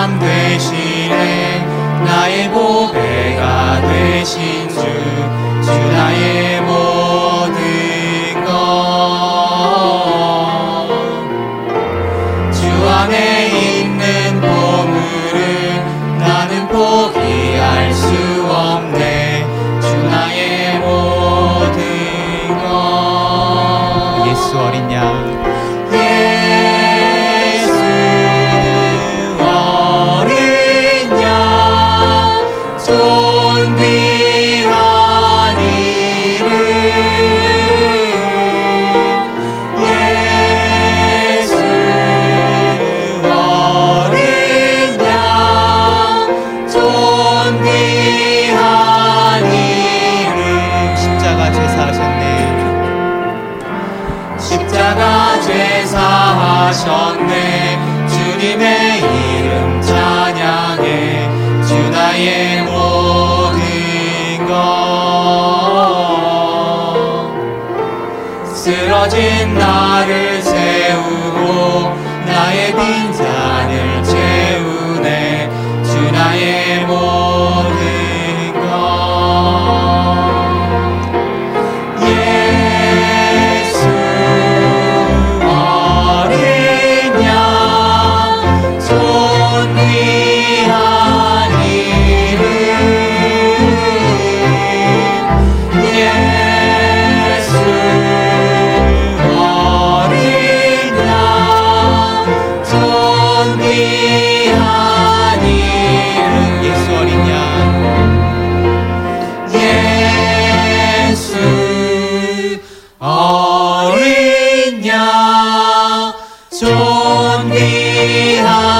참 되시네 나의 보배가 되신 주, 주 나의 모든 것. 주 안에 있는 보물을 나는 포기할 수 없네. 주 나의 모든 것. 예수 어린 양 십자가 제사하셨네. 주님의 이름 찬양해. 주 나의 모든 것 쓰러진 나를 세우고 나의 빈잔 Ton behind.